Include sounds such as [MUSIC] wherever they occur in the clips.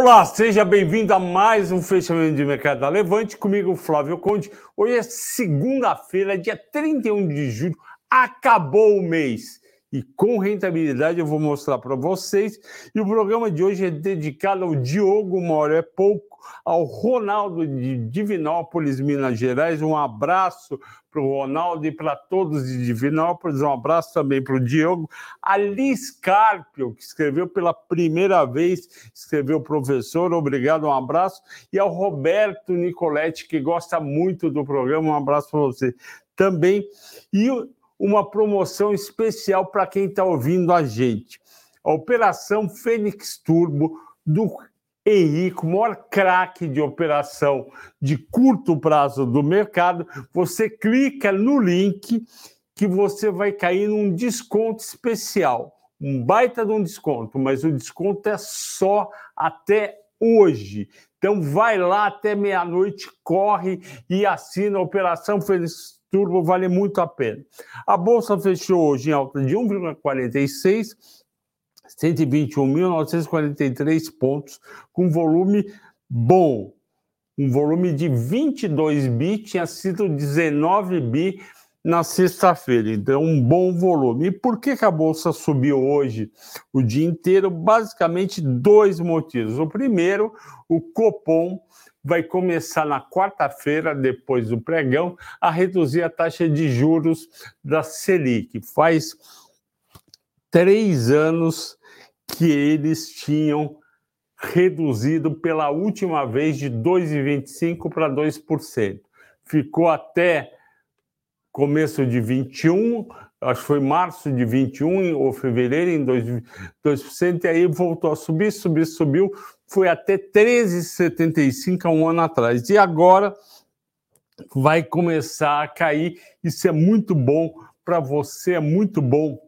Olá, seja bem-vindo a mais um fechamento de mercado da Levante. Comigo, Flávio Conde. Hoje é segunda-feira, dia 31 de julho. Acabou o mês. E com rentabilidade eu vou mostrar para vocês. E o programa de hoje é dedicado ao Diogo Moro é pouco ao Ronaldo de Divinópolis, Minas Gerais. Um abraço para o Ronaldo e para todos de Divinópolis. Um abraço também para o Diogo. A Liz Carpio, que escreveu pela primeira vez, escreveu professor, obrigado, um abraço. E ao Roberto Nicoletti, que gosta muito do programa, um abraço para você também. E uma promoção especial para quem está ouvindo a gente. A Operação Fênix Turbo do Henrique, o maior craque de operação de curto prazo do mercado, você clica no link que você vai cair num desconto especial. Um baita de um desconto, mas o desconto é só até hoje. Então vai lá até meia-noite, corre e assina a Operação Feliz Turbo, vale muito a pena. A bolsa fechou hoje em alta de 1,46 121.943 pontos, com volume bom. Um volume de 22 bi, tinha sido 19 bi na sexta-feira, então um bom volume. E por que, que a bolsa subiu hoje o dia inteiro? Basicamente, dois motivos. O primeiro, o Copom vai começar na quarta-feira, depois do pregão, a reduzir a taxa de juros da Selic. Faz três anos que eles tinham reduzido pela última vez de 2,25% para 2%. Ficou até começo de 21, acho que foi março de 21 ou fevereiro em 2%, 2% e aí voltou a subir, subir, subiu, foi até 13,75 há um ano atrás. E agora vai começar a cair. Isso é muito bom para você, é muito bom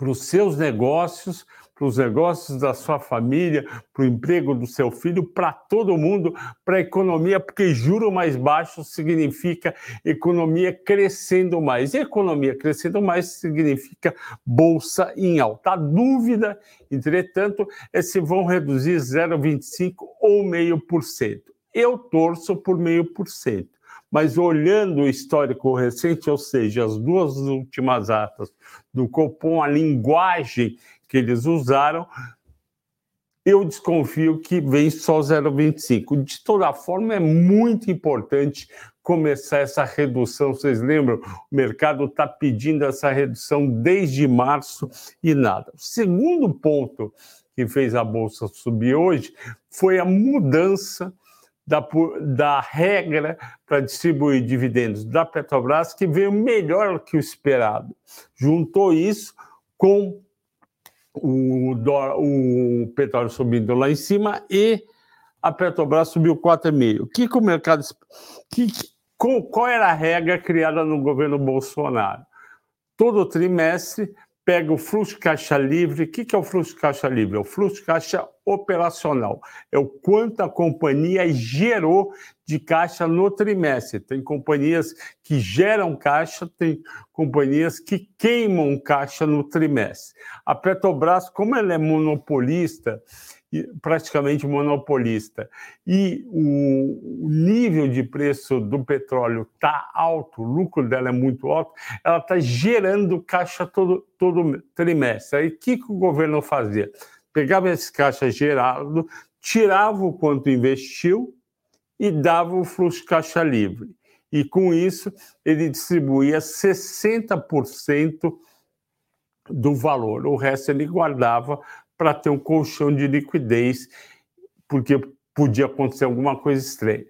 para os seus negócios, para os negócios da sua família, para o emprego do seu filho, para todo mundo, para a economia, porque juro mais baixo significa economia crescendo mais. E economia crescendo mais significa bolsa em alta. A dúvida, entretanto, é se vão reduzir 0,25 ou meio por cento. Eu torço por meio por cento mas olhando o histórico recente, ou seja, as duas últimas atas do Copom, a linguagem que eles usaram, eu desconfio que vem só 0,25. De toda forma, é muito importante começar essa redução. Vocês lembram? O mercado está pedindo essa redução desde março e nada. O segundo ponto que fez a Bolsa subir hoje foi a mudança da, da regra para distribuir dividendos da Petrobras, que veio melhor que o esperado. Juntou isso com o, o petróleo subindo lá em cima e a Petrobras subiu 4,5. O que, que o mercado. Que, qual era a regra criada no governo Bolsonaro? Todo trimestre pega o fluxo caixa livre. O que é o fluxo caixa livre? É o fluxo caixa operacional. É o quanto a companhia gerou de caixa no trimestre. Tem companhias que geram caixa, tem companhias que queimam caixa no trimestre. A Petrobras, como ela é monopolista, praticamente monopolista, e o nível de preço do petróleo está alto, o lucro dela é muito alto, ela está gerando caixa todo, todo trimestre. Aí o que, que o governo fazia? Pegava esse caixa gerado, tirava o quanto investiu e dava o fluxo caixa livre. E com isso, ele distribuía 60% do valor, o resto ele guardava para ter um colchão de liquidez, porque podia acontecer alguma coisa estranha.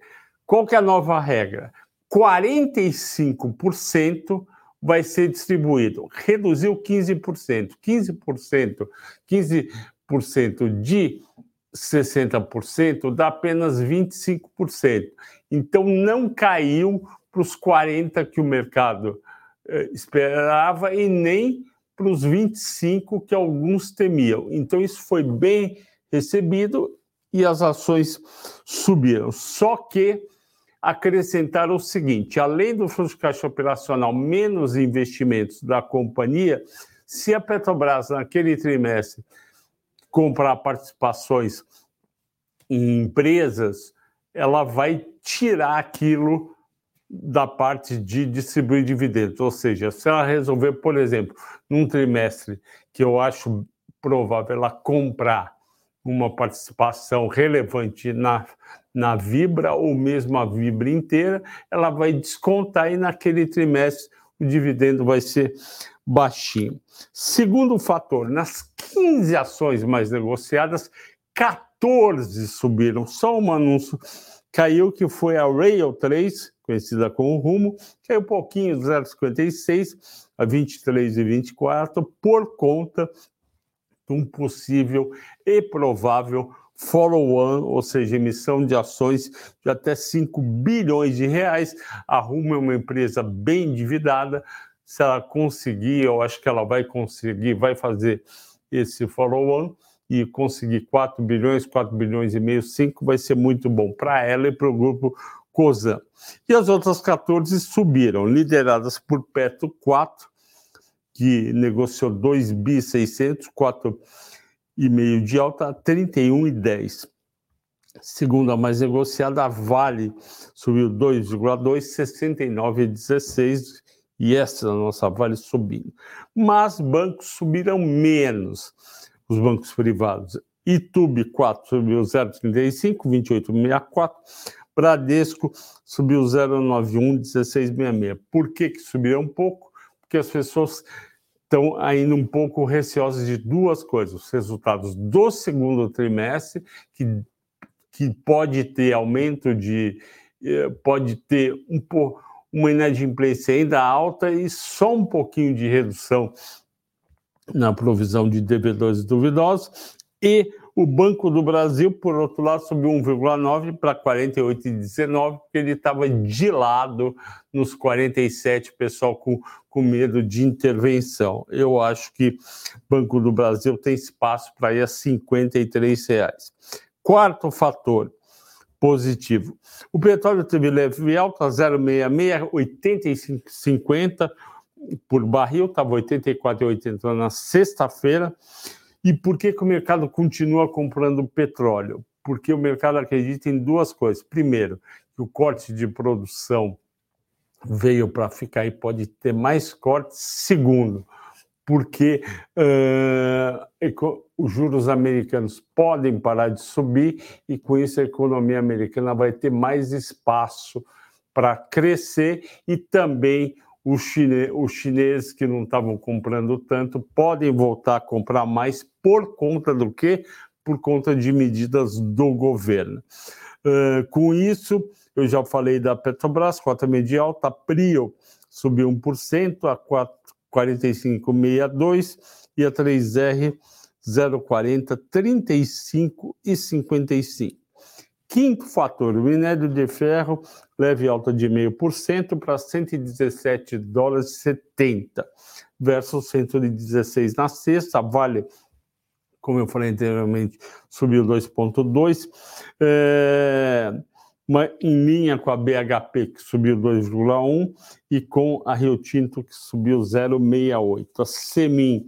Qual que é a nova regra? 45% vai ser distribuído. Reduziu 15%. 15%, 15% de 60% dá apenas 25%. Então não caiu para os 40% que o mercado eh, esperava e nem para os 25 que alguns temiam. Então, isso foi bem recebido e as ações subiram. Só que acrescentaram o seguinte: além do fluxo de caixa operacional menos investimentos da companhia, se a Petrobras naquele trimestre comprar participações em empresas, ela vai tirar aquilo da parte de distribuir dividendos. Ou seja, se ela resolver, por exemplo, num trimestre que eu acho provável ela comprar uma participação relevante na, na Vibra ou mesmo a Vibra inteira, ela vai descontar e naquele trimestre o dividendo vai ser baixinho. Segundo fator, nas 15 ações mais negociadas, 14 subiram. Só um anúncio caiu, que foi a Rail 3, conhecida como Rumo, caiu um pouquinho, 0,56 a 23,24, por conta de um possível e provável follow-on, ou seja, emissão de ações de até 5 bilhões de reais. A Rumo é uma empresa bem endividada. Se ela conseguir, eu acho que ela vai conseguir, vai fazer esse follow-on e conseguir 4 bilhões, 4 bilhões e meio, 5, vai ser muito bom para ela e para o grupo COSAN. E as outras 14 subiram, lideradas por Petro 4, que negociou 2 bi 600, 4,5 de alta, 31,10. Segundo a mais negociada, a Vale subiu 2,2, 69,16 e essa é a nossa Vale subindo. Mas bancos subiram menos os bancos privados. Itube 4 subiu 0,35, 28,64. Bradesco subiu 0,91, 16,66. Por que, que subiu um pouco? Porque as pessoas estão ainda um pouco receosas de duas coisas: os resultados do segundo trimestre, que, que pode ter aumento de. Eh, pode ter um pouco uma inadimplência ainda alta e só um pouquinho de redução na provisão de devedores duvidosos, e o Banco do Brasil, por outro lado, subiu 1,9 para 48,19, porque ele estava de lado nos 47, pessoal com, com medo de intervenção. Eu acho que Banco do Brasil tem espaço para ir a 53 reais. Quarto fator positivo. O petróleo teve leve alta, 0,66, 85,50 por barril, estava 84,80 na sexta-feira. E por que, que o mercado continua comprando petróleo? Porque o mercado acredita em duas coisas. Primeiro, que o corte de produção veio para ficar e pode ter mais cortes. Segundo, porque uh, os juros americanos podem parar de subir e com isso a economia americana vai ter mais espaço para crescer e também os, chine os chineses que não estavam comprando tanto podem voltar a comprar mais por conta do quê? Por conta de medidas do governo. Uh, com isso, eu já falei da Petrobras, cota media alta, a Prio subiu 1%, a 45,62 e a 3R 0,40, 35 e 55. Quinto fator, o minério de ferro leve alta de 0,5% para 117 dólares 70 versus 116 na sexta. Vale, como eu falei anteriormente, subiu 2,2. É, em linha com a BHP, que subiu 2,1, e com a Rio Tinto, que subiu 0,68. A Semin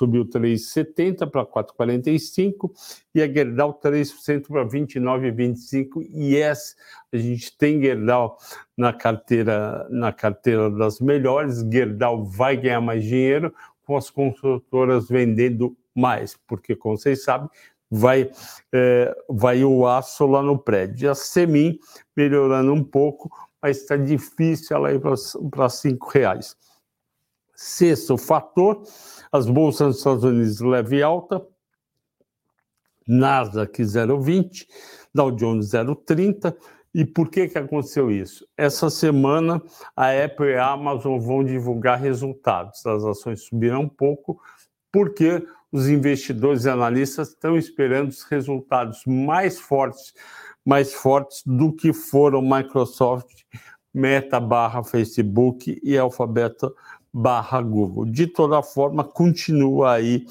subiu 3,70 para 4,45 e a Gerdau 3% para 29,25 e yes, a gente tem Gerdau na carteira na carteira das melhores, Gerdau vai ganhar mais dinheiro com as construtoras vendendo mais, porque como vocês sabem, vai, é, vai o aço lá no prédio. E a Semin melhorando um pouco, mas está difícil ela ir para cinco reais. Sexto fator, as bolsas dos Estados Unidos leve alta, Nasdaq 0,20, Dow Jones 0,30. E por que, que aconteceu isso? Essa semana a Apple e a Amazon vão divulgar resultados. As ações subiram um pouco porque os investidores e analistas estão esperando os resultados mais fortes, mais fortes do que foram Microsoft, Meta barra Facebook e Alphabet barra Google. De toda forma, continua aí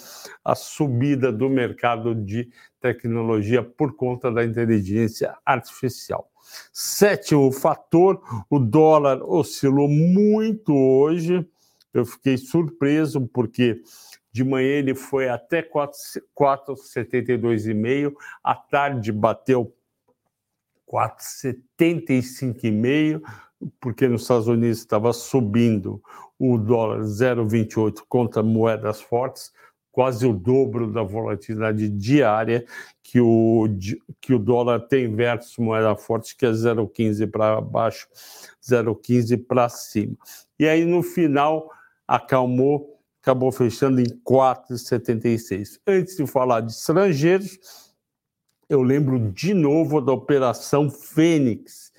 a subida do mercado de tecnologia por conta da inteligência artificial. Sétimo fator, o dólar oscilou muito hoje. Eu fiquei surpreso porque De manhã ele foi até 4,72,5, à tarde bateu 4,75,5, porque nos Estados Unidos estava subindo o dólar 0,28 contra moedas fortes, quase o dobro da volatilidade diária que o, que o dólar tem versus moeda forte, que é 0,15 para baixo, 0,15 para cima. E aí, no final, acalmou, acabou fechando em 4,76. Antes de falar de estrangeiros, eu lembro de novo da Operação Fênix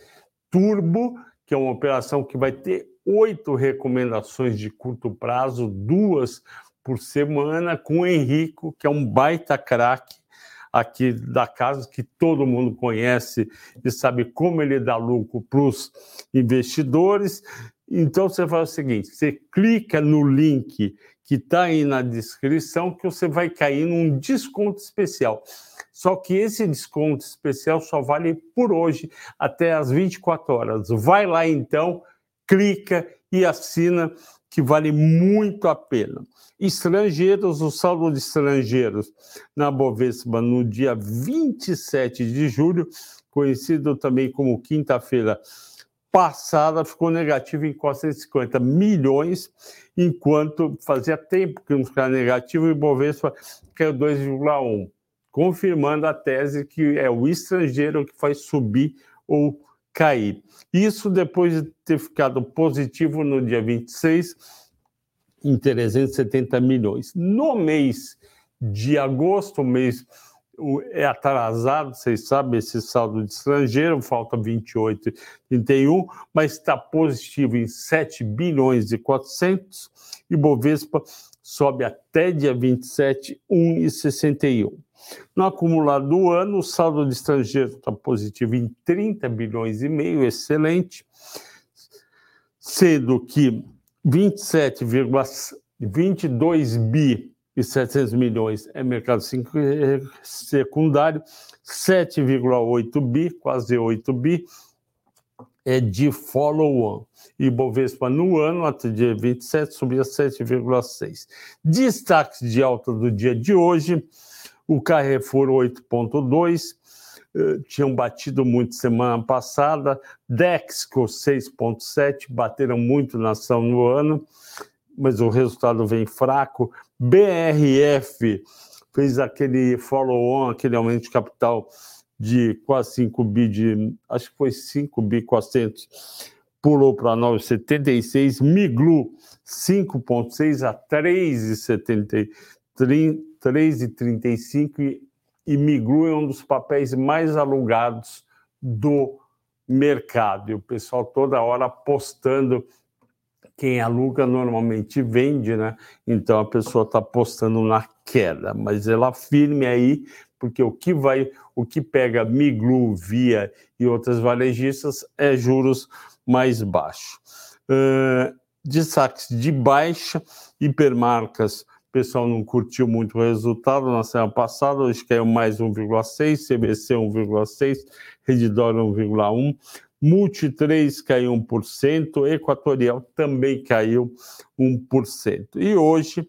Turbo, que é uma operação que vai ter oito recomendações de curto prazo, duas por semana, com o Henrico, que é um baita craque aqui da casa, que todo mundo conhece e sabe como ele dá lucro para os investidores. Então você faz o seguinte: você clica no link que está aí na descrição, que você vai cair num desconto especial. Só que esse desconto especial só vale por hoje, até as 24 horas. Vai lá então, clica e assina, que vale muito a pena. Estrangeiros, o saldo de estrangeiros na Bovespa no dia 27 de julho, conhecido também como quinta-feira passada, ficou negativo em 450 milhões, enquanto fazia tempo que não ficava negativo e o Bovespa caiu 2,1, confirmando a tese que é o estrangeiro que faz subir ou cair. Isso depois de ter ficado positivo no dia 26, em 370 milhões. No mês de agosto, mês é atrasado, vocês sabem, esse saldo de estrangeiro, falta 28, 31, mas está positivo em 7 bilhões e 400, e Bovespa sobe até dia 27, 1,61. No acumulado do ano, o saldo de estrangeiro está positivo em 30 bilhões e meio, excelente, sendo que 27,22 bi e 700 milhões é mercado secundário, 7,8 bi, quase 8 bi, é de follow-on. E Bovespa no ano, até dia 27, subia 7,6. Destaques de alta do dia de hoje, o Carrefour 8,2, eh, tinham batido muito semana passada, Dexco 6,7, bateram muito na ação no ano, mas o resultado vem fraco. BRF fez aquele follow-on, aquele aumento de capital de quase 5 bi, de, acho que foi 5 bi 400, pulou para 9,76, Miglu 5,6 a 3,73 3,35 e Miglu é um dos papéis mais alugados do mercado. E o pessoal toda hora apostando. Quem aluga normalmente vende, né? Então a pessoa está apostando na queda, mas ela firme aí, porque o que vai, o que pega Miglu, Via e outras varejistas é juros mais baixos. Uh, destaques de baixa, hipermarcas o pessoal não curtiu muito o resultado na semana passada, hoje caiu mais 1,6, CBC 1,6, Redditor 1,1, Multi 3 caiu 1%, Equatorial também caiu 1%. E hoje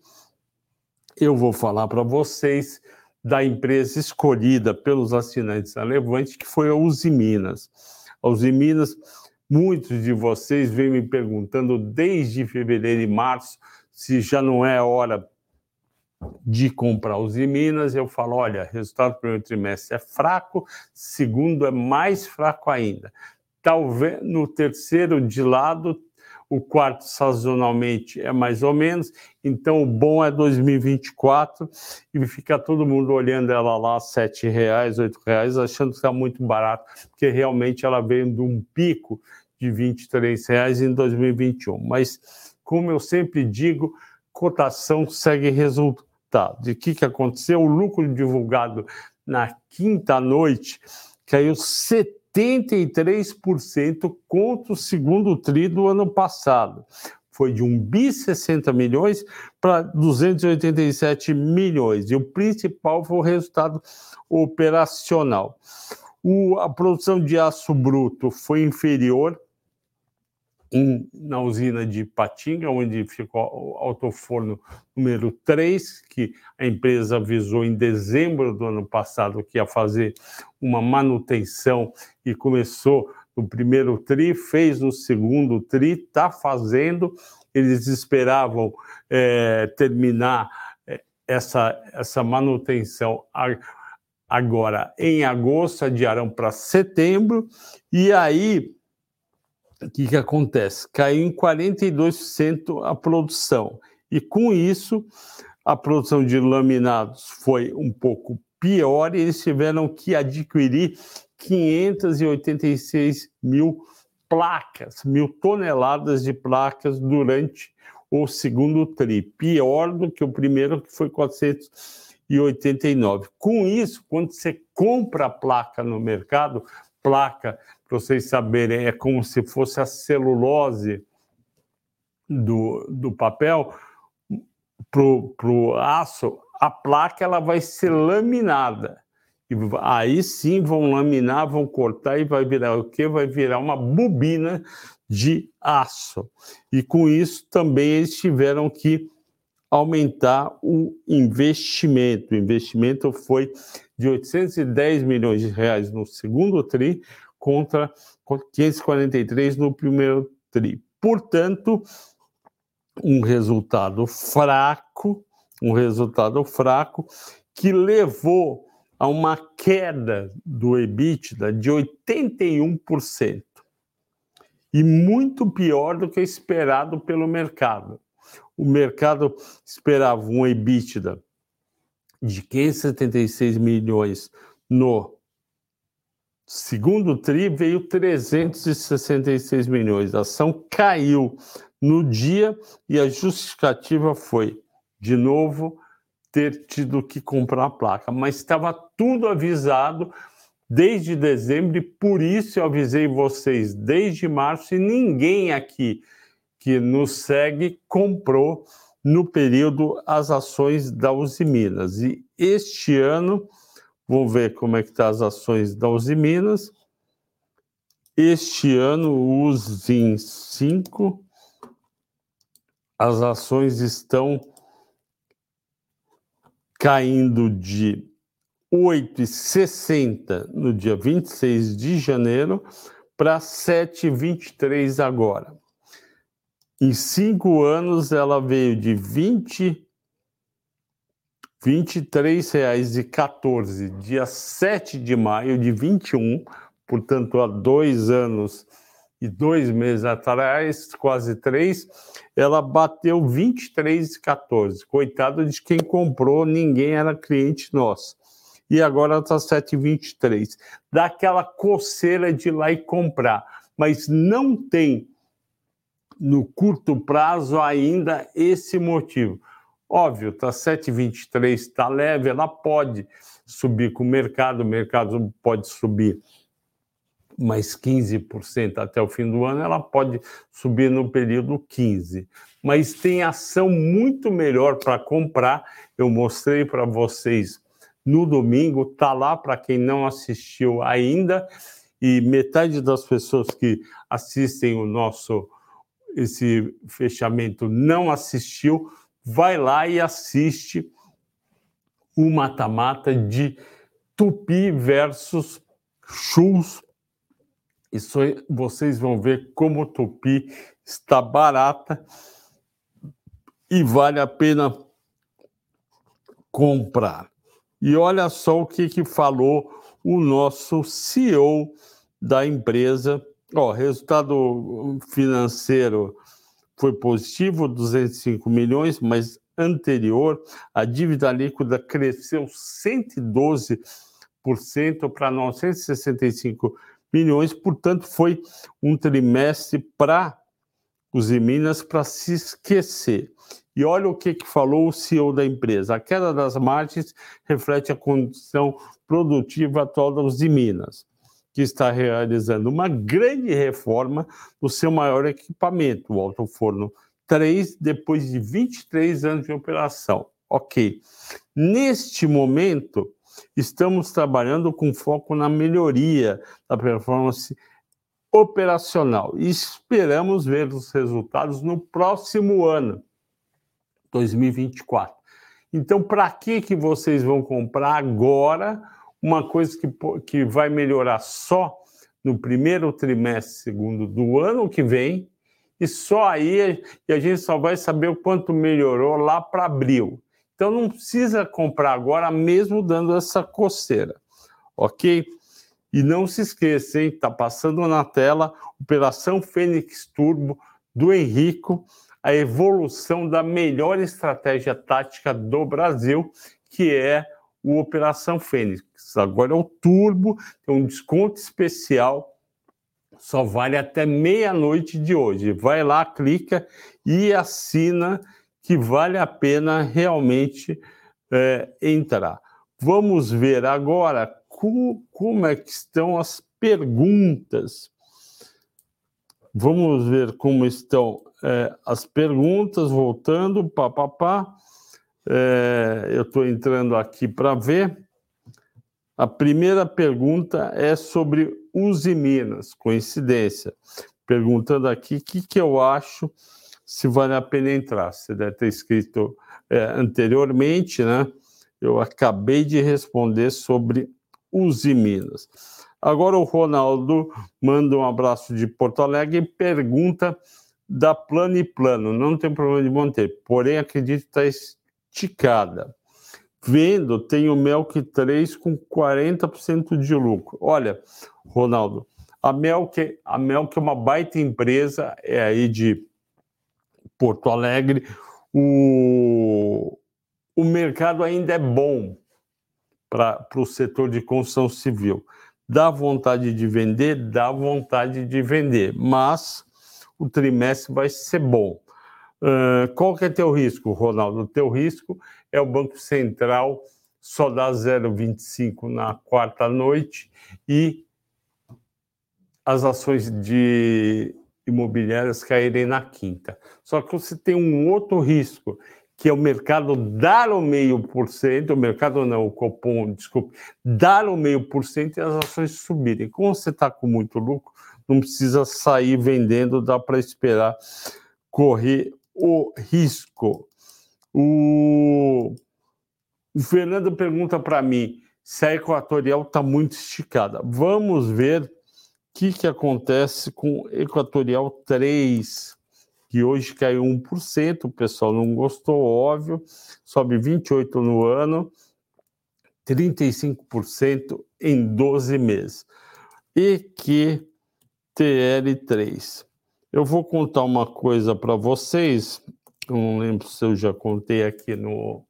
eu vou falar para vocês da empresa escolhida pelos assinantes da Levante, que foi a Uzi Minas. A Uzi Minas, muitos de vocês vêm me perguntando desde fevereiro e março se já não é hora de comprar os Minas, eu falo, olha, resultado do primeiro trimestre é fraco, segundo é mais fraco ainda. Talvez no terceiro de lado, o quarto sazonalmente é mais ou menos, então o bom é 2024 e fica todo mundo olhando ela lá sete reais, oito reais, achando que está muito barato, porque realmente ela veio de um pico de 23 reais em 2021. Mas como eu sempre digo, cotação segue resultado de que, que aconteceu? O lucro divulgado na quinta noite caiu 73% contra o segundo tri do ano passado. Foi de 1 bi 60 milhões para 287 milhões. E o principal foi o resultado operacional. O, a produção de aço bruto foi inferior na usina de Patinga, onde ficou o autoforno número 3, que a empresa avisou em dezembro do ano passado que ia fazer uma manutenção e começou no primeiro TRI, fez no segundo TRI, está fazendo. Eles esperavam é, terminar é, essa, essa manutenção agora em agosto, adiaram para setembro, e aí o que, que acontece? Caiu em 42% a produção. E com isso, a produção de laminados foi um pouco pior e eles tiveram que adquirir 586 mil placas, mil toneladas de placas durante o segundo TRI, pior do que o primeiro, que foi 489. Com isso, quando você compra a placa no mercado, placa para vocês saberem, é como se fosse a celulose do, do papel para o aço, a placa ela vai ser laminada. E aí sim vão laminar, vão cortar e vai virar o que? Vai virar uma bobina de aço. E com isso também eles tiveram que aumentar o investimento. O investimento foi de 810 milhões de reais no segundo TRI contra 543 no primeiro TRI. Portanto, um resultado fraco, um resultado fraco que levou a uma queda do EBITDA de 81%. E muito pior do que esperado pelo mercado. O mercado esperava um EBITDA de 576 milhões no Segundo TRI veio 366 milhões. A ação caiu no dia e a justificativa foi, de novo, ter tido que comprar a placa. Mas estava tudo avisado desde dezembro e por isso eu avisei vocês desde março e ninguém aqui que nos segue comprou no período as ações da Uzi Minas. E este ano Vamos ver como é que tá as ações da Uzi Minas. Este ano, Uzi 5, as ações estão caindo de 8,60 no dia 26 de janeiro para 7,23 agora. Em cinco anos, ela veio de 20 R$ 23,14, dia 7 de maio de 21, portanto, há dois anos e dois meses atrás, quase três, ela bateu 23,14. Coitado de quem comprou, ninguém era cliente nosso. E agora está 7,23. Dá aquela coceira de ir lá e comprar, mas não tem no curto prazo ainda esse motivo. Óbvio, está 7,23, está leve, ela pode subir com o mercado, o mercado pode subir mais 15% até o fim do ano, ela pode subir no período 15. Mas tem ação muito melhor para comprar. Eu mostrei para vocês no domingo, tá lá para quem não assistiu ainda, e metade das pessoas que assistem o nosso esse fechamento não assistiu vai lá e assiste o mata-mata de Tupi versus Chus. Isso vocês vão ver como Tupi está barata e vale a pena comprar. E olha só o que, que falou o nosso CEO da empresa. Ó, resultado financeiro foi positivo, 205 milhões, mas anterior, a dívida líquida cresceu 112% para 965 milhões, portanto, foi um trimestre para os Minas para se esquecer. E olha o que, que falou o CEO da empresa: a queda das margens reflete a condição produtiva atual Uzi Minas que está realizando uma grande reforma no seu maior equipamento, o Alto Forno 3, depois de 23 anos de operação. Ok. Neste momento, estamos trabalhando com foco na melhoria da performance operacional. E esperamos ver os resultados no próximo ano, 2024. Então, para que, que vocês vão comprar agora uma coisa que, que vai melhorar só no primeiro trimestre, segundo do ano que vem, e só aí e a gente só vai saber o quanto melhorou lá para abril. Então não precisa comprar agora, mesmo dando essa coceira, ok? E não se esqueça, hein? Está passando na tela Operação Fênix Turbo do Henrico, a evolução da melhor estratégia tática do Brasil, que é o Operação Fênix. Agora é o Turbo, tem um desconto especial, só vale até meia-noite de hoje. Vai lá, clica e assina, que vale a pena realmente é, entrar. Vamos ver agora como, como é que estão as perguntas. Vamos ver como estão é, as perguntas, voltando, papapá. Pá, pá. É, eu estou entrando aqui para ver. A primeira pergunta é sobre Uzi Minas, coincidência. Perguntando aqui o que, que eu acho se vale a pena entrar. Você deve ter escrito é, anteriormente, né? Eu acabei de responder sobre Uzi Minas. Agora o Ronaldo manda um abraço de Porto Alegre e pergunta da Plano e Plano. Não tem problema de manter, porém acredito que está esticada. Vendo, tem o Melk 3 com 40% de lucro. Olha, Ronaldo, a Melk, a Melk é uma baita empresa, é aí de Porto Alegre. O, o mercado ainda é bom para o setor de construção civil. Dá vontade de vender? Dá vontade de vender, mas o trimestre vai ser bom. Uh, qual que é teu risco, Ronaldo? O teu risco é o Banco Central só dar 0,25 na quarta noite e as ações de imobiliárias caírem na quinta. Só que você tem um outro risco, que é o mercado dar o meio por cento, o mercado não, o Copom, desculpe, dar o meio por cento e as ações subirem. Como você está com muito lucro, não precisa sair vendendo, dá para esperar correr o risco. O, o Fernando pergunta para mim se a equatorial está muito esticada. Vamos ver o que, que acontece com equatorial 3, que hoje caiu 1%, o pessoal não gostou, óbvio, sobe 28% no ano, 35% em 12 meses. E que TL3. Eu vou contar uma coisa para vocês, eu não lembro se eu já contei aqui no,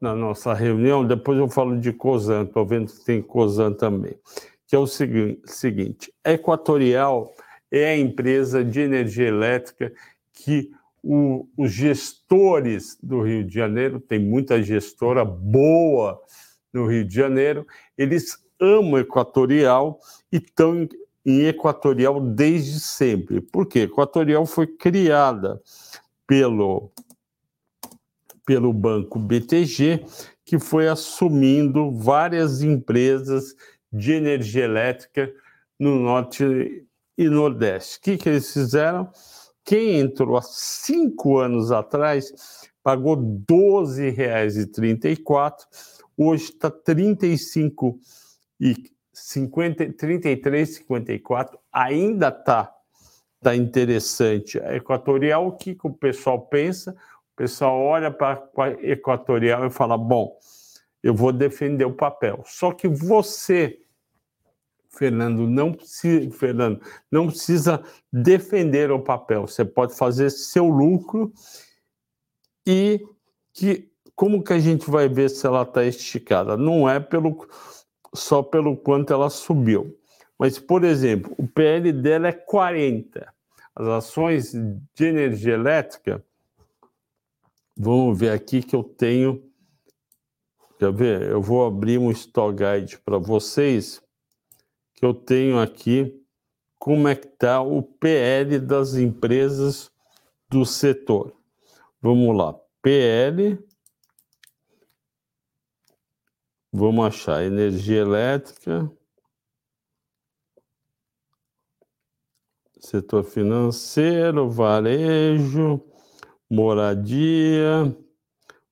na nossa reunião, depois eu falo de COSAN, estou vendo que tem COSAN também, que é o seguinte, Equatorial é a empresa de energia elétrica que o, os gestores do Rio de Janeiro, tem muita gestora boa no Rio de Janeiro, eles amam Equatorial e estão em Equatorial desde sempre. Por quê? Equatorial foi criada pelo, pelo banco BTG, que foi assumindo várias empresas de energia elétrica no norte e nordeste. O que, que eles fizeram? Quem entrou há cinco anos atrás pagou R$ 12,34, hoje está R$ 35,00 50, 33, 54 ainda está tá interessante. A Equatorial, o que, que o pessoal pensa? O pessoal olha para a Equatorial e fala: bom, eu vou defender o papel. Só que você, Fernando, não precisa, Fernando, não precisa defender o papel. Você pode fazer seu lucro e que como que a gente vai ver se ela está esticada? Não é pelo só pelo quanto ela subiu. Mas, por exemplo, o PL dela é 40. As ações de energia elétrica, vamos ver aqui que eu tenho. Quer ver? Eu vou abrir um Stock Guide para vocês, que eu tenho aqui como é que está o PL das empresas do setor. Vamos lá. PL Vamos achar energia elétrica. setor financeiro, varejo, moradia,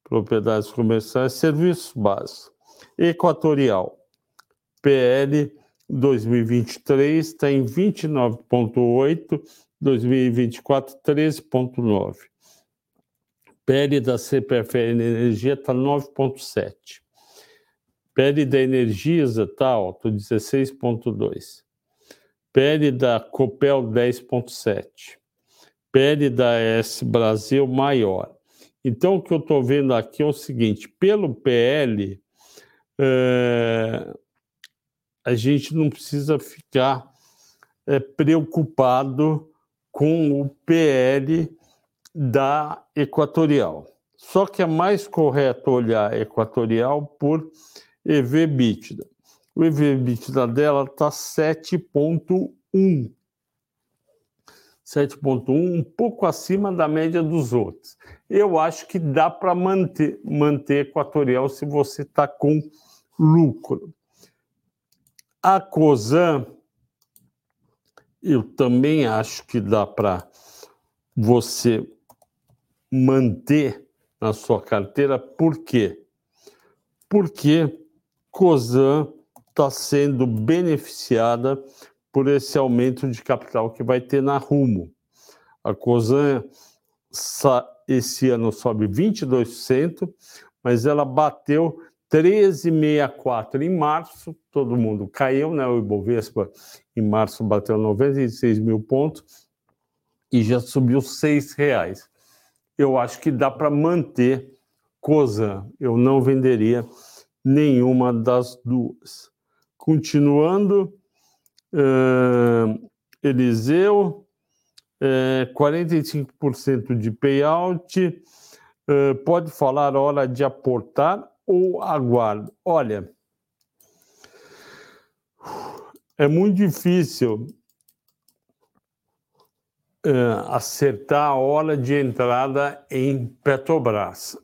propriedades comerciais, serviços básicos. Equatorial, PL 2023 está em 29,8, 2024 13,9. PL da CPFL Energia está 9,7. PL da Energisa está alto, 16,2. PL da Copel 10,7. PL da S Brasil maior. Então, o que eu estou vendo aqui é o seguinte: pelo PL, é, a gente não precisa ficar é, preocupado com o PL da Equatorial. Só que é mais correto olhar Equatorial por EV/EBITDA. O EV/EBITDA dela está 7,1. 7,1, um pouco acima da média dos outros. Eu acho que dá para manter, manter Equatorial se você está com lucro. A COSAN, eu também acho que dá para você manter na sua carteira. Por quê? Porque COSAN está sendo beneficiada por esse aumento de capital que vai ter na Rumo. A COSAN esse ano sobe 22%, mas ela bateu 13,64 em março, todo mundo caiu, né? O Ibovespa em março bateu 96 mil pontos e já subiu seis reais. Eu acho que dá para manter COSAN. Eu não venderia nenhuma das duas. Continuando, uh, Eliseu, uh, 45% de payout. Uh, pode falar hora de aportar ou aguardo? Olha, é muito difícil acertar a hora de entrada em Petrobras.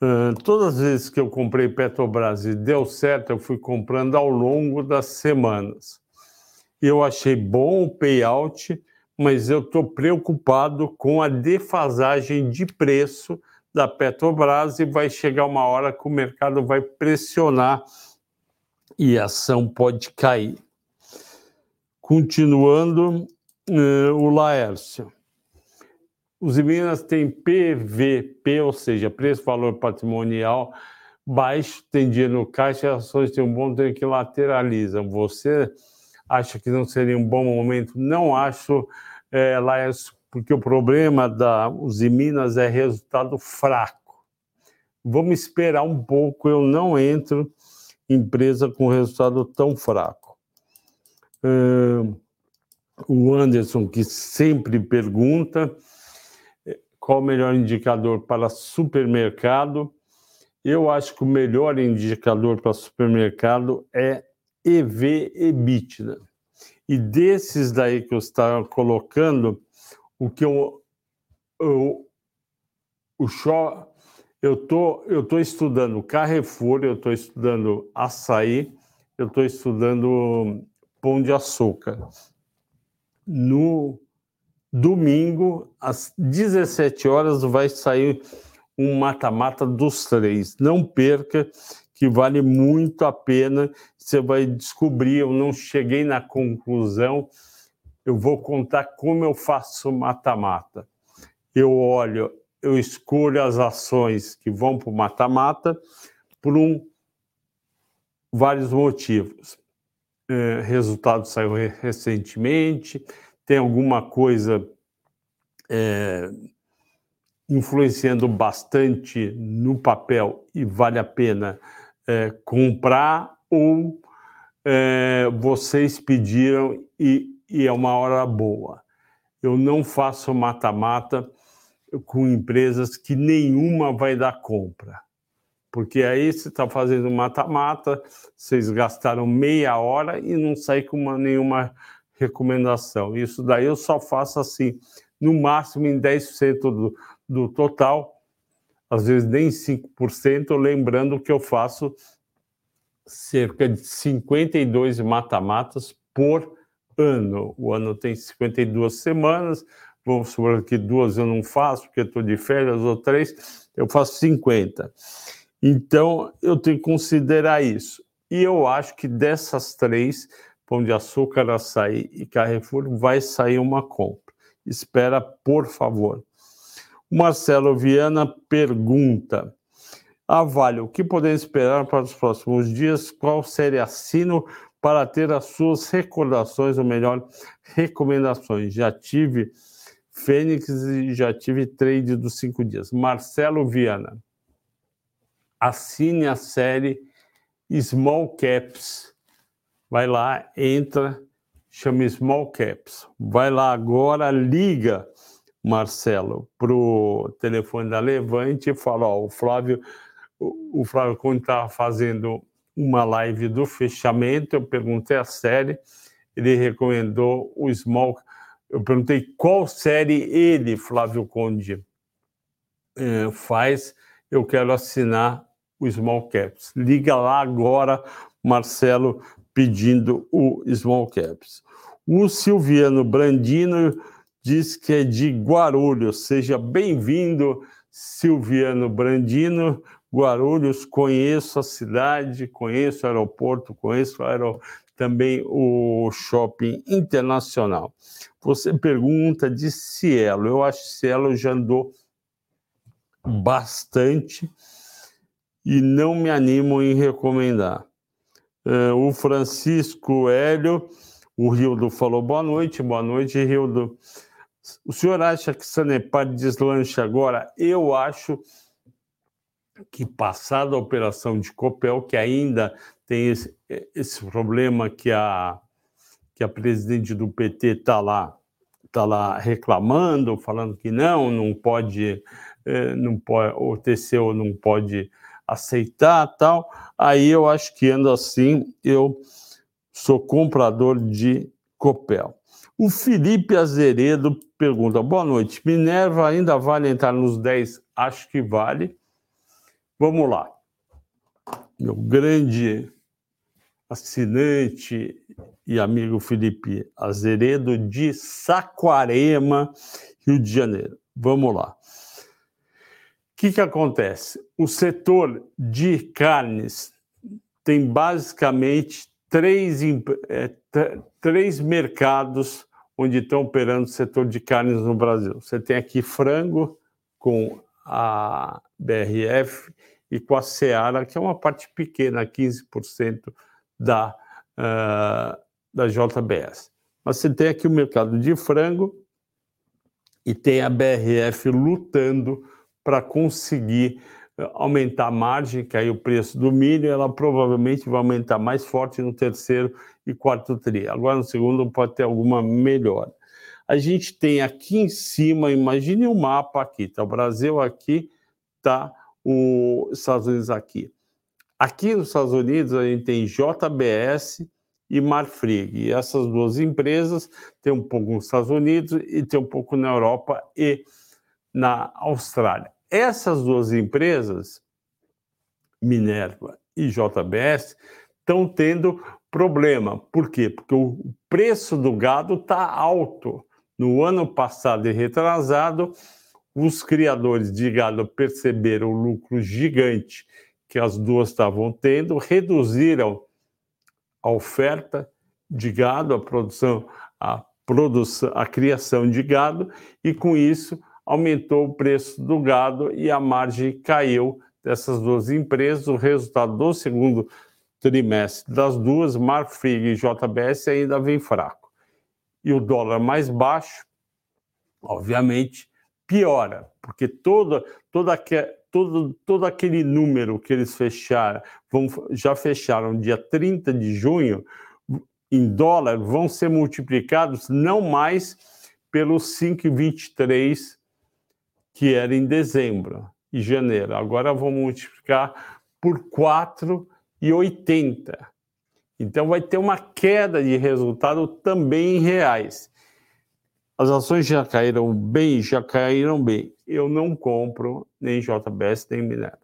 Uh, todas as vezes que eu comprei Petrobras e deu certo, eu fui comprando ao longo das semanas. Eu achei bom o payout, mas eu estou preocupado com a defasagem de preço da Petrobras e vai chegar uma hora que o mercado vai pressionar e a ação pode cair. Continuando, uh, o Laércio. Os Minas têm PVP, ou seja, preço-valor patrimonial baixo, tem dinheiro no caixa ações têm um bom tempo que lateralizam. Você acha que não seria um bom momento? Não acho, é, Laércio, porque o problema da Uzi Minas é resultado fraco. Vamos esperar um pouco, eu não entro em empresa com resultado tão fraco. O Anderson, que sempre pergunta, qual o melhor indicador para supermercado? Eu acho que o melhor indicador para supermercado é EV EBITDA. E desses daí que eu estava colocando, o que eu, eu o show, eu tô eu tô estudando Carrefour, eu estou estudando açaí, eu estou estudando pão de açúcar. No Domingo, às 17 horas, vai sair um mata-mata dos três. Não perca, que vale muito a pena. Você vai descobrir. Eu não cheguei na conclusão. Eu vou contar como eu faço mata-mata. Eu olho, eu escolho as ações que vão para o mata-mata por um, vários motivos. É, resultado saiu recentemente tem alguma coisa é, influenciando bastante no papel e vale a pena é, comprar ou é, vocês pediram e, e é uma hora boa. Eu não faço mata-mata com empresas que nenhuma vai dar compra. Porque aí você está fazendo mata-mata, vocês gastaram meia hora e não sai com uma, nenhuma recomendação. Isso daí eu só faço assim, no máximo em 10% do, do total, às vezes nem 5%, lembrando que eu faço cerca de 52 mata-matas por ano. O ano tem 52 semanas, vamos supor que duas eu não faço, porque estou de férias, ou três, eu faço 50. Então, eu tenho que considerar isso. E eu acho que dessas três, Pão de Açúcar, Açaí e Carrefour, vai sair uma compra. Espera, por favor. Marcelo Viana pergunta: Avalio, o que podemos esperar para os próximos dias? Qual série assino para ter as suas recordações, ou melhor, recomendações? Já tive Fênix e já tive trade dos cinco dias. Marcelo Viana, assine a série Small Caps. Vai lá, entra, chama Small Caps. Vai lá agora, liga, Marcelo, para o telefone da Levante e fala: ó, o Flávio o, Flávio Cunha estava fazendo uma live do fechamento, eu perguntei a série, ele recomendou o Small. Eu perguntei qual série ele, Flávio Conde, eh, faz. Eu quero assinar o Small Caps. Liga lá agora, Marcelo, pedindo o Small Caps. O Silviano Brandino diz que é de Guarulhos. Seja bem-vindo, Silviano Brandino. Guarulhos, conheço a cidade, conheço o aeroporto, conheço aero... também o shopping internacional. Você pergunta de Cielo. Eu acho que Cielo já andou bastante e não me animo em recomendar. Uh, o Francisco Hélio, o Rildo falou boa noite, boa noite, Rildo. O senhor acha que Sanepar deslancha agora? Eu acho que passada a operação de Copel, que ainda tem esse, esse problema que a, que a presidente do PT está lá, tá lá reclamando, falando que não, não pode, eh, não pode, o TCU não pode aceitar tal. Aí eu acho que ando assim, eu sou comprador de Copel. O Felipe Azeredo pergunta: boa noite, Minerva ainda vale entrar nos 10? Acho que vale. Vamos lá. Meu grande assinante e amigo Felipe Azeredo de Saquarema, Rio de Janeiro. Vamos lá. Que, que acontece? O setor de carnes tem basicamente três, é, três mercados onde estão operando o setor de carnes no Brasil. Você tem aqui frango com a BRF e com a Seara, que é uma parte pequena, 15% da, uh, da JBS. Mas você tem aqui o mercado de frango e tem a BRF lutando para conseguir ah, aumentar a margem, que aí o preço do milho, ela provavelmente vai aumentar mais forte no terceiro e quarto tri. Agora no segundo pode ter alguma melhora. A gente tem aqui em cima, imagine o um mapa aqui, tá? O Brasil aqui tá os Estados Unidos aqui. Aqui nos Estados Unidos, a gente tem JBS e Marfrig. E essas duas empresas têm um pouco nos Estados Unidos e tem um pouco na Europa e na Austrália. Essas duas empresas, Minerva e JBS, estão tendo problema. Por quê? Porque o preço do gado está alto. No ano passado e retrasado, os criadores de gado perceberam o lucro gigante que as duas estavam tendo, reduziram a oferta de gado, a produção, a produção, a criação de gado, e com isso aumentou o preço do gado e a margem caiu dessas duas empresas. O resultado do segundo trimestre das duas, Marfrig e JBS, ainda vem fraco. E o dólar mais baixo, obviamente, piora, porque toda, toda todo, todo aquele número que eles fecharam, vão, já fecharam dia 30 de junho, em dólar, vão ser multiplicados não mais pelos 5,23 que era em dezembro e janeiro. Agora vão multiplicar por 4,80. Então vai ter uma queda de resultado também em reais. As ações já caíram bem, já caíram bem. Eu não compro nem JBS nem Minerva.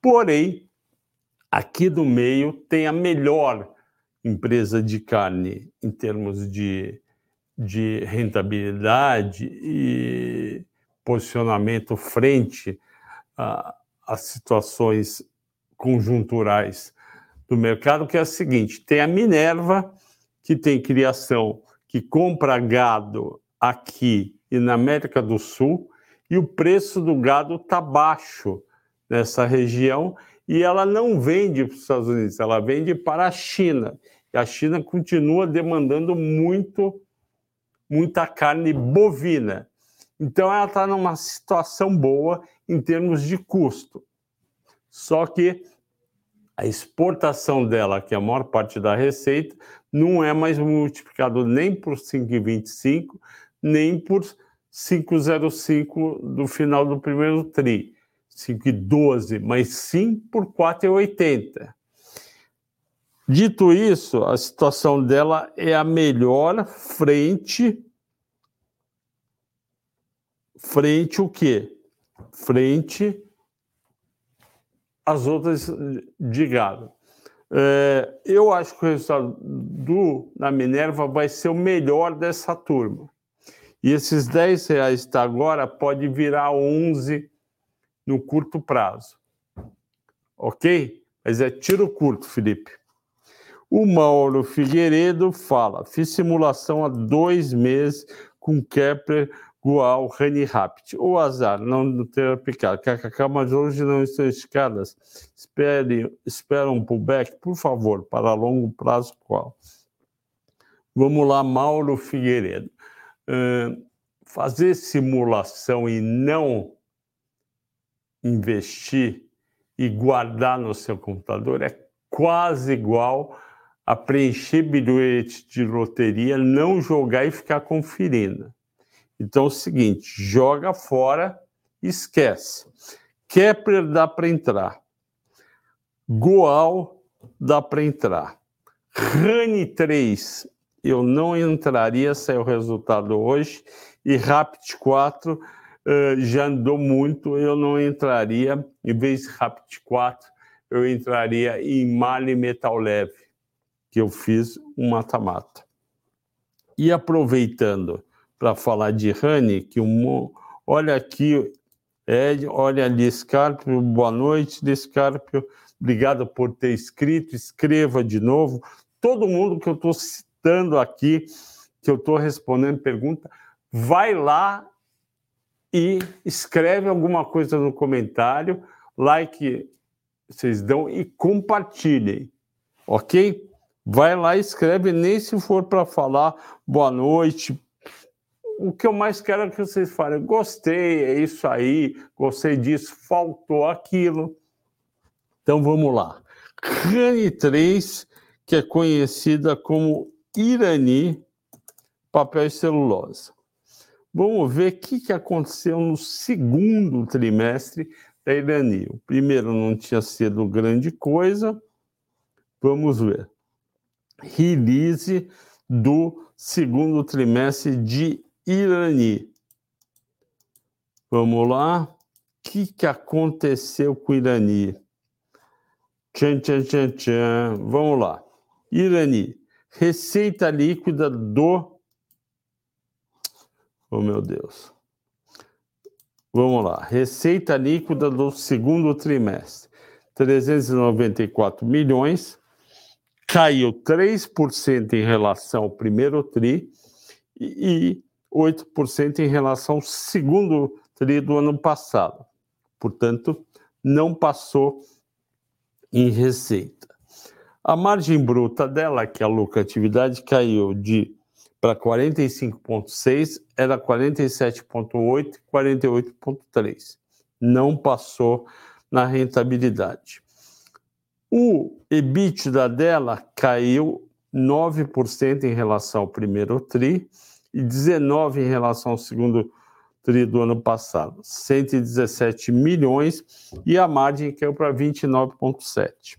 Porém, aqui do meio tem a melhor empresa de carne em termos de, de rentabilidade e posicionamento frente às situações conjunturais do mercado, que é a seguinte: tem a Minerva, que tem criação, que compra gado aqui e na América do Sul, e o preço do gado está baixo nessa região, e ela não vende para os Estados Unidos, ela vende para a China. E a China continua demandando muito, muita carne bovina. Então ela está numa situação boa em termos de custo. Só que a exportação dela, que é a maior parte da receita, não é mais multiplicado nem por 5,25, nem por 5,05 do final do primeiro TRI, 5,12, mas sim por 4,80. Dito isso, a situação dela é a melhor frente frente o quê? Frente às outras de gado. É, eu acho que o resultado do, da Minerva vai ser o melhor dessa turma. E esses 10 reais está agora pode virar 11 no curto prazo. Ok? Mas é tiro curto, Felipe. O Mauro Figueiredo fala: fiz simulação há dois meses com Kepler Gual Rani Rapid. O azar, não ter aplicado. KKK, mas hoje não estão esticadas. Espere, espera um pullback, por favor, para longo prazo qual? Vamos lá, Mauro Figueiredo. Uh, fazer simulação e não investir e guardar no seu computador é quase igual a preencher bilhete de loteria, não jogar e ficar conferindo. Então é o seguinte, joga fora, esquece. Kepler dá para entrar. Goal dá para entrar. Rani 3, eu não entraria, saiu o resultado hoje. E Rapid 4 uh, eh, já andou muito, eu não entraria. Em vez de Rapid 4, eu entraria em Mali Metal Leve, que eu fiz um mata-mata. E aproveitando para falar de Rani, que um, olha aqui, Ed, olha ali, Scarpio, boa noite, Scarpio, obrigado por ter escrito, escreva de novo. Todo mundo que eu estou citando aqui, que eu estou respondendo pergunta, vai lá e escreve alguma coisa no comentário, like vocês dão e compartilhem, ok? Vai lá e escreve, nem se for para falar boa noite, o que eu mais quero é que vocês falem, gostei, é isso aí, gostei disso, faltou aquilo. Então vamos lá. Rani 3, que é conhecida como Irani papel e celulose. Vamos ver o que, que aconteceu no segundo trimestre da Irani. O primeiro não tinha sido grande coisa. Vamos ver. Release do segundo trimestre de Irani. Vamos lá. O que, que aconteceu com Irani? Tchan, tchan, tchan, tchan. Vamos lá. Irani. Receita líquida do. Oh, meu Deus. Vamos lá. Receita líquida do segundo trimestre. 394 milhões. Caiu 3% em relação ao primeiro TRI e 8% em relação ao segundo TRI do ano passado. Portanto, não passou em receita. A margem bruta dela, que é a lucratividade, caiu de para 45,6, era 47,8, 48,3. Não passou na rentabilidade. O EBITDA dela caiu 9% em relação ao primeiro TRI e 19 em relação ao segundo tri do ano passado, 117 milhões e a margem caiu para 29,7.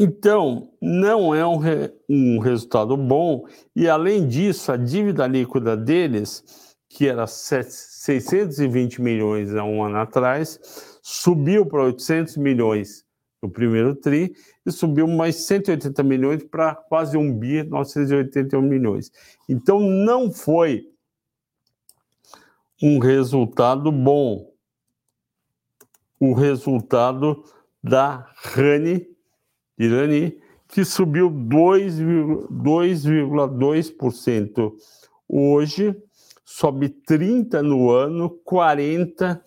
Então, não é um, re, um resultado bom, e além disso, a dívida líquida deles, que era 620 milhões há um ano atrás, subiu para 800 milhões no primeiro TRI e subiu mais 180 milhões para quase 1 bi, 981 milhões. Então, não foi um resultado bom. O resultado da Rani, Irani, que subiu 2,2% hoje, sobe 30 no ano, 40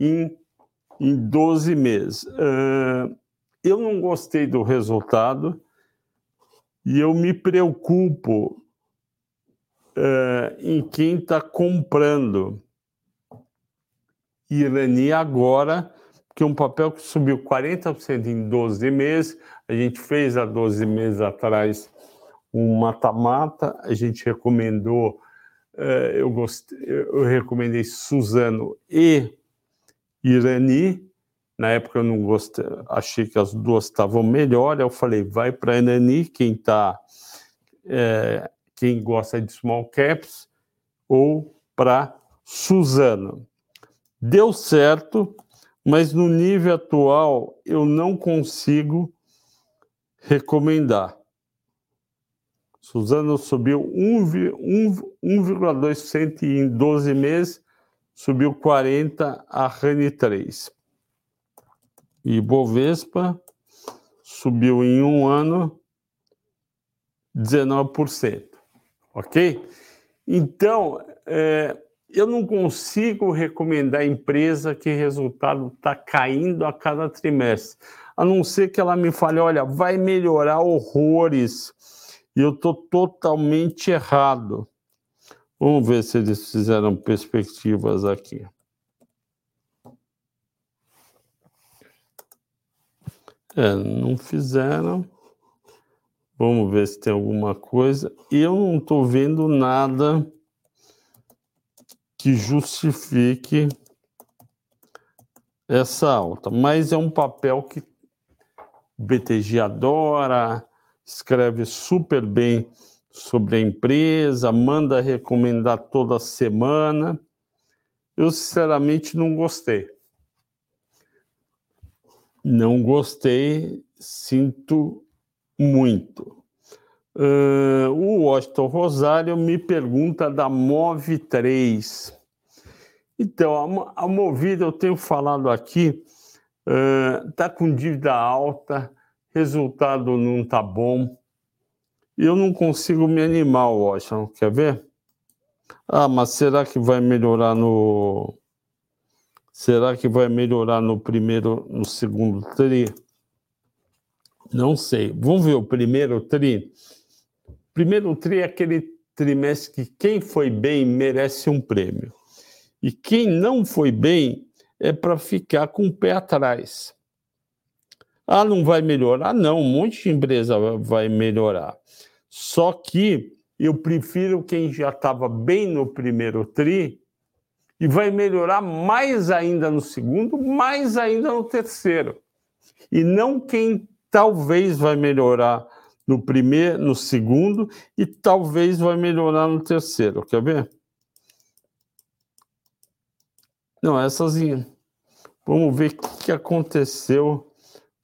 em, em 12 meses. Uh, eu não gostei do resultado e eu me preocupo uh, em quem está comprando. Irani agora, que é um papel que subiu 40% em 12 meses. A gente fez há 12 meses atrás um mata-mata, a gente recomendou, uh, eu, gostei, eu recomendei Suzano e Irani, na época eu não gostei, achei que as duas estavam melhor. Eu falei, vai para a Enani, quem tá, é, quem gosta de small caps, ou para Suzano. Deu certo, mas no nível atual eu não consigo recomendar. Suzano subiu 1,2% em 12 meses, subiu 40 a Rani 3. E Bovespa subiu em um ano 19%. Ok? Então, é, eu não consigo recomendar empresa que resultado está caindo a cada trimestre, a não ser que ela me fale: olha, vai melhorar horrores, e eu estou totalmente errado. Vamos ver se eles fizeram perspectivas aqui. É, não fizeram. Vamos ver se tem alguma coisa. Eu não estou vendo nada que justifique essa alta, mas é um papel que o BTG adora, escreve super bem sobre a empresa, manda recomendar toda semana. Eu, sinceramente, não gostei não gostei, sinto muito. Uh, o Washington Rosário me pergunta da Move 3. Então, a, Movida, eu tenho falado aqui, está uh, com dívida alta, resultado não está bom. Eu não consigo me animar, Washington. Quer ver? Ah, mas será que vai melhorar no, Será que vai melhorar no primeiro, no segundo tri? Não sei. Vamos ver o primeiro tri. Primeiro tri é aquele trimestre que quem foi bem merece um prêmio. E quem não foi bem é para ficar com o pé atrás. Ah, não vai melhorar? Não, um monte de empresa vai melhorar. Só que eu prefiro quem já estava bem no primeiro tri e vai melhorar mais ainda no segundo, mais ainda no terceiro. E não quem talvez vai melhorar no primeiro, no segundo e talvez vai melhorar no terceiro. Quer ver? Não, essas. Vamos ver o que aconteceu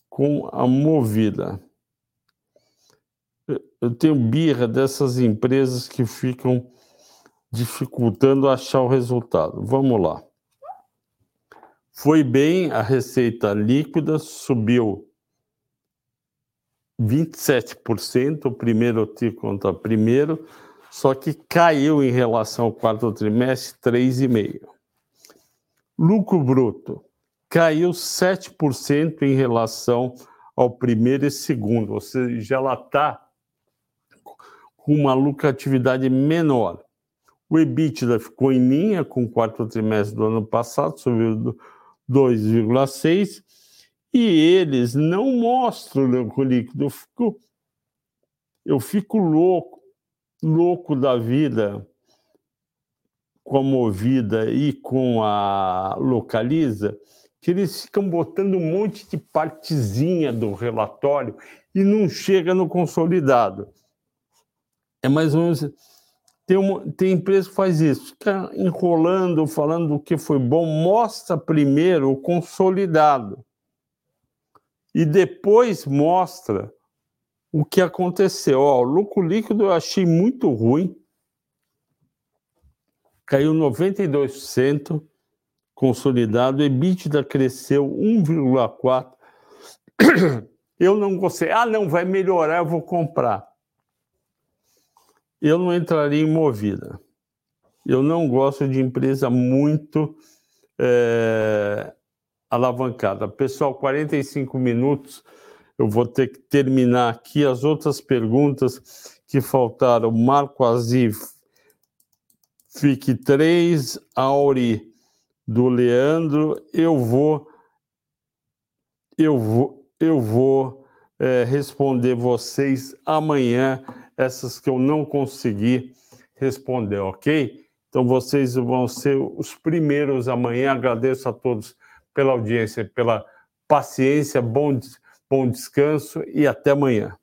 com a Movida. Eu tenho birra dessas empresas que ficam dificultando achar o resultado. Vamos lá. Foi bem, a receita líquida subiu 27%, o primeiro TRI contra primeiro, só que caiu em relação ao quarto trimestre 3,5%. Lucro bruto caiu 7% em relação ao primeiro e segundo, ou seja, ela está com uma lucratividade menor. O EBITDA ficou em linha com o quarto trimestre do ano passado, subiu 2,6%, e eles não mostram o lucro líquido. Eu fico, eu fico louco, louco da vida com a Movida e com a Localiza, que eles ficam botando um monte de partezinha do relatório e não chega no consolidado. É mais ou menos tem, uma, tem empresa que faz isso, fica enrolando, falando do que foi bom, mostra primeiro o consolidado. e depois mostra o que aconteceu. Ó, o lucro líquido eu achei muito ruim, caiu 92%, consolidado, EBITDA cresceu 1,4%. [COUGHS] Eu não gostei. Ah, não, vai melhorar, eu vou comprar. Eu não entraria em movida. Eu não gosto de empresa muito é, alavancada. Pessoal, 45 minutos. Eu vou ter que terminar aqui as outras perguntas que faltaram. Marco Aziz, fique 3, Auri do Leandro. Eu vou, eu vou, eu vou é, responder vocês amanhã, essas que eu não consegui responder, ok? Então vocês vão ser os primeiros amanhã. Agradeço a todos pela audiência, pela paciência, bom, bom descanso e até amanhã.